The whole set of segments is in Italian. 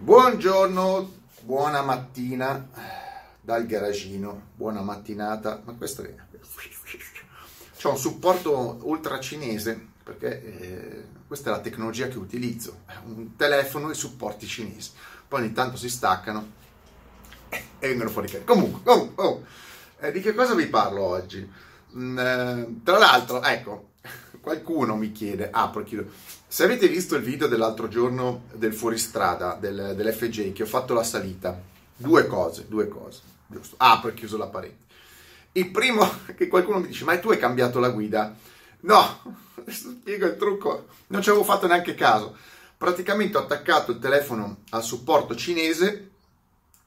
Buongiorno, buona mattina dal garagino, buona mattinata, ma questo è... C'è un supporto ultra cinese perché eh, questa è la tecnologia che utilizzo, un telefono e supporti cinesi, poi ogni tanto si staccano e vengono fuori. Comunque, oh, oh, eh, di che cosa vi parlo oggi? Mm, eh, tra l'altro, ecco, qualcuno mi chiede, apro, ah, chiudo, se avete visto il video dell'altro giorno del fuoristrada, del, dell'FJ, che ho fatto la salita, due cose, due cose, giusto, apro e chiuso la parete. Il primo, che qualcuno mi dice, ma tu hai cambiato la guida? No, spiego il trucco, non ci avevo fatto neanche caso. Praticamente ho attaccato il telefono al supporto cinese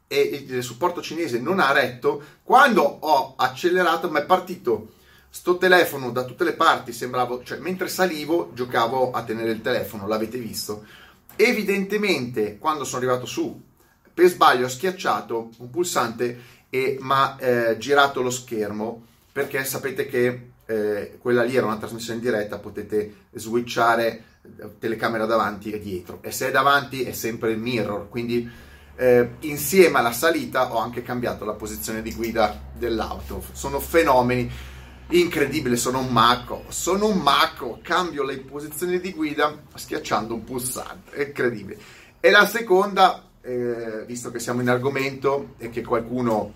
e il supporto cinese non ha retto. Quando ho accelerato mi è partito sto telefono da tutte le parti, sembravo, cioè mentre salivo giocavo a tenere il telefono, l'avete visto. Evidentemente quando sono arrivato su, per sbaglio ho schiacciato un pulsante e mi ha eh, girato lo schermo perché sapete che eh, quella lì era una trasmissione in diretta, potete switchare eh, telecamera davanti e dietro e se è davanti è sempre il mirror, quindi eh, insieme alla salita ho anche cambiato la posizione di guida dell'auto. Sono fenomeni incredibili, sono un macco, sono un macco, cambio le posizioni di guida schiacciando un pulsante, è incredibile. E la seconda, eh, visto che siamo in argomento e che qualcuno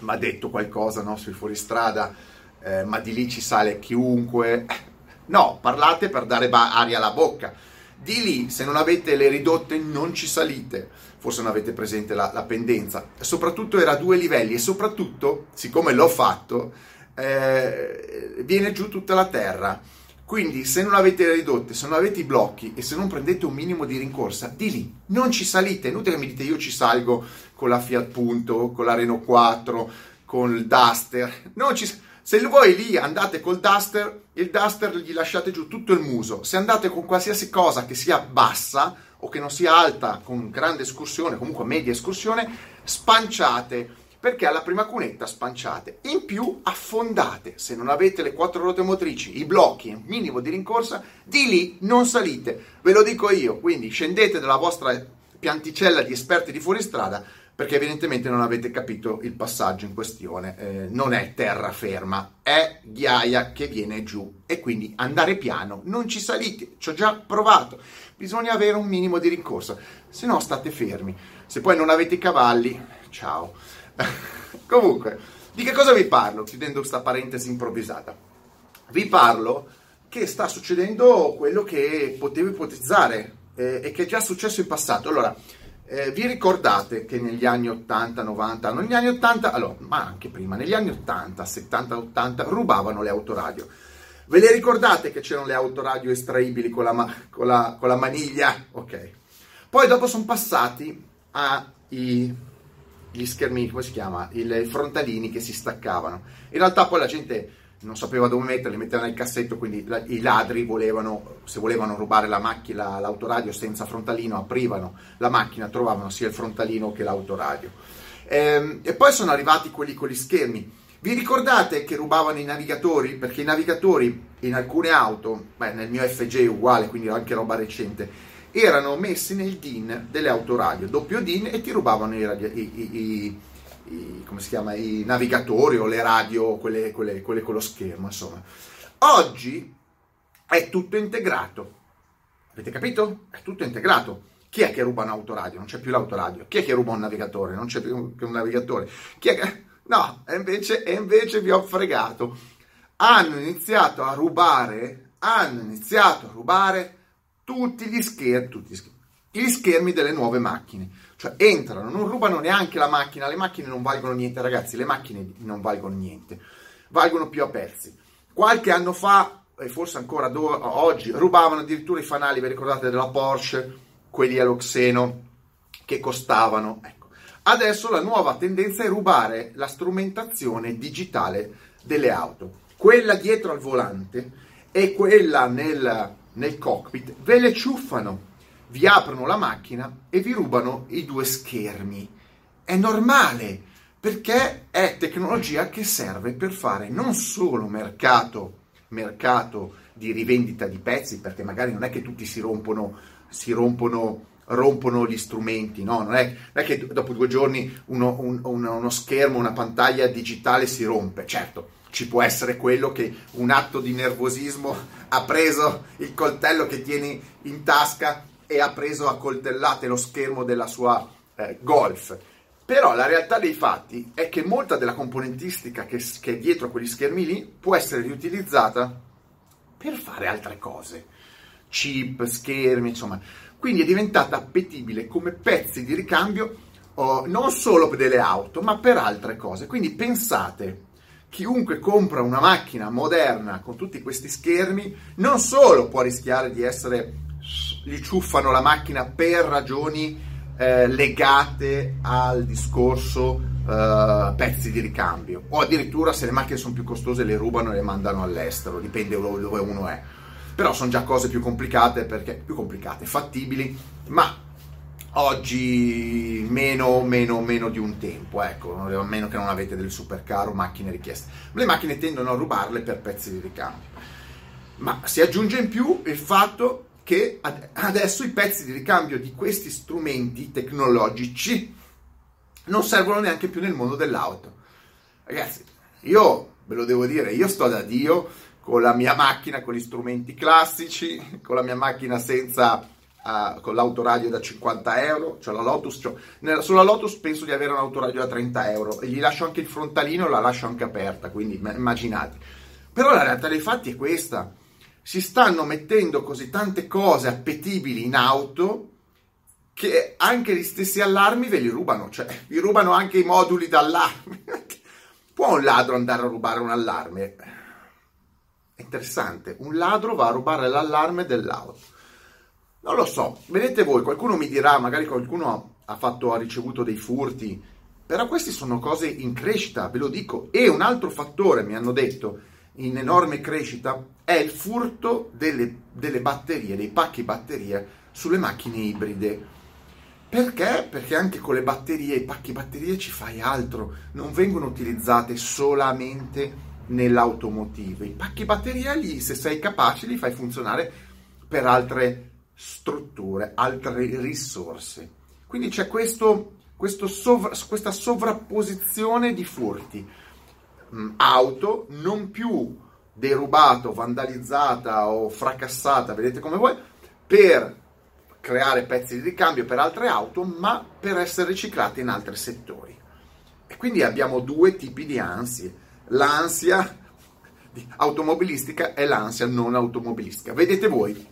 mi ha detto qualcosa no, sui fuoristrada, eh, ma di lì ci sale chiunque. No, parlate per dare ba- aria alla bocca. Di lì, se non avete le ridotte, non ci salite. Forse non avete presente la, la pendenza. Soprattutto era a due livelli e soprattutto, siccome l'ho fatto, eh, viene giù tutta la terra. Quindi se non avete le ridotte, se non avete i blocchi e se non prendete un minimo di rincorsa, di lì non ci salite. È inutile che mi dite io ci salgo con la Fiat Punto, con la Renault 4, con il Duster. Ci se voi lì andate col duster, il duster gli lasciate giù tutto il muso. Se andate con qualsiasi cosa che sia bassa o che non sia alta, con grande escursione, comunque media escursione, spanciate perché alla prima cunetta spanciate. In più affondate. Se non avete le quattro ruote motrici, i blocchi, il minimo di rincorsa, di lì non salite. Ve lo dico io. Quindi scendete dalla vostra pianticella di esperti di fuoristrada perché evidentemente non avete capito il passaggio in questione. Eh, non è terraferma, è ghiaia che viene giù e quindi andare piano, non ci salite, ci ho già provato. Bisogna avere un minimo di rincorsa, se no state fermi. Se poi non avete i cavalli, ciao. Comunque, di che cosa vi parlo? Chiudendo questa parentesi improvvisata. Vi parlo che sta succedendo quello che potevo ipotizzare eh, e che è già successo in passato. Allora, eh, vi ricordate che negli anni 80, 90, negli anni 80, allora, ma anche prima, negli anni 80, 70, 80, rubavano le autoradio. Ve le ricordate che c'erano le autoradio estraibili con la, con la, con la maniglia? Ok. Poi dopo sono passati agli schermi, come si chiama? I frontalini che si staccavano. In realtà poi la gente non sapeva dove metterli, mettevano nel cassetto, quindi la, i ladri volevano, se volevano rubare la macchina, l'autoradio senza frontalino, aprivano la macchina, trovavano sia il frontalino che l'autoradio. Ehm, e poi sono arrivati quelli con gli schermi. Vi ricordate che rubavano i navigatori? Perché i navigatori in alcune auto, beh, nel mio FJ è uguale, quindi anche roba recente, erano messi nel DIN delle autoradio, doppio DIN, e ti rubavano i, i, i i, come si chiama, i navigatori o le radio, quelle, quelle, quelle con lo schermo, insomma. Oggi è tutto integrato. Avete capito? È tutto integrato. Chi è che ruba un autoradio? Non c'è più l'autoradio. Chi è che ruba un navigatore? Non c'è più un navigatore. Chi è che... No, e invece, e invece vi ho fregato. Hanno iniziato a rubare, hanno iniziato a rubare tutti gli schermi, tutti gli schermi, gli schermi delle nuove macchine. Cioè entrano, non rubano neanche la macchina, le macchine non valgono niente, ragazzi, le macchine non valgono niente, valgono più a pezzi. Qualche anno fa, e forse ancora do- oggi, rubavano addirittura i fanali, vi ricordate della Porsche, quelli all'oxeno, che costavano. Ecco. Adesso la nuova tendenza è rubare la strumentazione digitale delle auto. Quella dietro al volante e quella nel, nel cockpit ve le ciuffano vi aprono la macchina e vi rubano i due schermi. È normale, perché è tecnologia che serve per fare non solo mercato, mercato di rivendita di pezzi, perché magari non è che tutti si rompono, si rompono rompono gli strumenti, no? Non è, non è che dopo due giorni uno, un, uno schermo, una pantaglia digitale si rompe, certo. Ci può essere quello che un atto di nervosismo ha preso il coltello che tieni in tasca e ha preso a coltellate lo schermo della sua eh, Golf. Però la realtà dei fatti è che molta della componentistica che, che è dietro a quegli schermi lì può essere riutilizzata per fare altre cose. Chip, schermi, insomma. Quindi è diventata appetibile come pezzi di ricambio oh, non solo per delle auto, ma per altre cose. Quindi pensate, chiunque compra una macchina moderna con tutti questi schermi non solo può rischiare di essere gli ciuffano la macchina per ragioni eh, legate al discorso eh, pezzi di ricambio o addirittura se le macchine sono più costose le rubano e le mandano all'estero, dipende dove uno è. Però sono già cose più complicate perché più complicate, fattibili, ma oggi meno, meno, meno di un tempo, ecco, a meno che non avete del supercar o macchine richieste. Le macchine tendono a rubarle per pezzi di ricambio. Ma si aggiunge in più il fatto che adesso i pezzi di ricambio di questi strumenti tecnologici non servono neanche più nel mondo dell'auto. Ragazzi, io ve lo devo dire, io sto da Dio con la mia macchina, con gli strumenti classici, con la mia macchina senza, uh, con l'autoradio da 50 euro, cioè la Lotus, cioè, nella, sulla Lotus penso di avere un autoradio da 30 euro e gli lascio anche il frontalino, la lascio anche aperta, quindi immaginate. Però la realtà dei fatti è questa si stanno mettendo così tante cose appetibili in auto che anche gli stessi allarmi ve li rubano, cioè vi rubano anche i moduli d'allarme. Può un ladro andare a rubare un allarme? Interessante, un ladro va a rubare l'allarme dell'auto. Non lo so, vedete voi, qualcuno mi dirà, magari qualcuno ha, fatto, ha ricevuto dei furti, però queste sono cose in crescita, ve lo dico. E un altro fattore, mi hanno detto, in enorme crescita è il furto delle, delle batterie, dei pacchi batterie sulle macchine ibride. Perché? Perché anche con le batterie, i pacchi batterie ci fai altro, non vengono utilizzate solamente nell'automotive. I pacchi batteria lì, se sei capace, li fai funzionare per altre strutture, altre risorse. Quindi c'è questo, questo sovra, questa sovrapposizione di furti mh, auto non più derubata, vandalizzata o fracassata, vedete come vuoi, per creare pezzi di ricambio per altre auto, ma per essere riciclate in altri settori. E quindi abbiamo due tipi di ansie, l'ansia automobilistica e l'ansia non automobilistica. Vedete voi,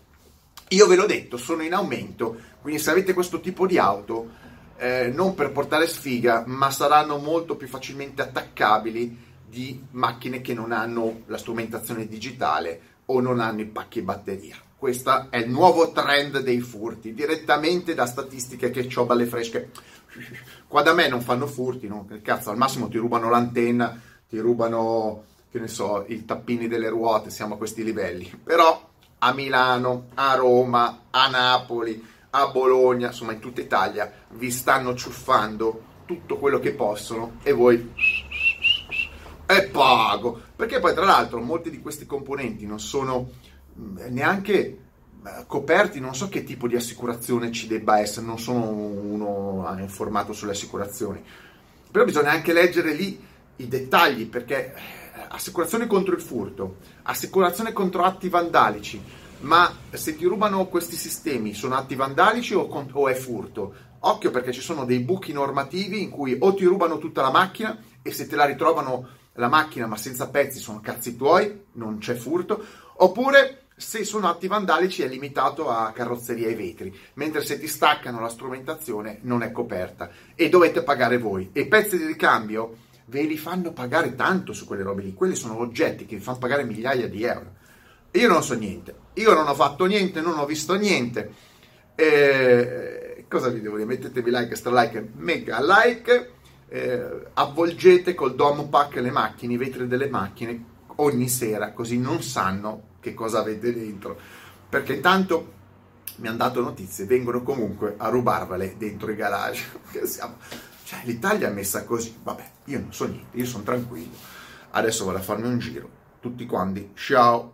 io ve l'ho detto, sono in aumento, quindi se avete questo tipo di auto, eh, non per portare sfiga, ma saranno molto più facilmente attaccabili di macchine che non hanno la strumentazione digitale o non hanno i pacchi batteria. Questo è il nuovo trend dei furti, direttamente da statistiche che ho balle fresche. Qua da me non fanno furti, no? Cazzo, al massimo ti rubano l'antenna, ti rubano, che ne so, i tappini delle ruote, siamo a questi livelli. Però a Milano, a Roma, a Napoli, a Bologna, insomma in tutta Italia, vi stanno ciuffando tutto quello che possono e voi e pago. Perché poi tra l'altro molti di questi componenti non sono neanche eh, coperti, non so che tipo di assicurazione ci debba essere, non sono uno informato sulle assicurazioni. Però bisogna anche leggere lì i dettagli perché eh, assicurazione contro il furto, assicurazione contro atti vandalici, ma se ti rubano questi sistemi sono atti vandalici o, o è furto? Occhio perché ci sono dei buchi normativi in cui o ti rubano tutta la macchina e se te la ritrovano la macchina ma senza pezzi sono cazzi tuoi, non c'è furto, oppure se sono atti vandalici è limitato a carrozzeria e vetri, mentre se ti staccano la strumentazione non è coperta e dovete pagare voi. E pezzi di ricambio ve li fanno pagare tanto su quelle robe lì, quelli sono oggetti che vi fanno pagare migliaia di euro. Io non so niente, io non ho fatto niente, non ho visto niente. Eh, cosa vi devo dire? Mettetevi like, stra like, mega like eh, avvolgete col domo pack le macchine, i vetri delle macchine ogni sera, così non sanno che cosa avete dentro. Perché tanto mi hanno dato notizie, vengono comunque a rubarvele dentro i garage. Cioè, l'Italia è messa così. Vabbè, io non so niente, io sono tranquillo. Adesso vado a farmi un giro. Tutti quanti, ciao!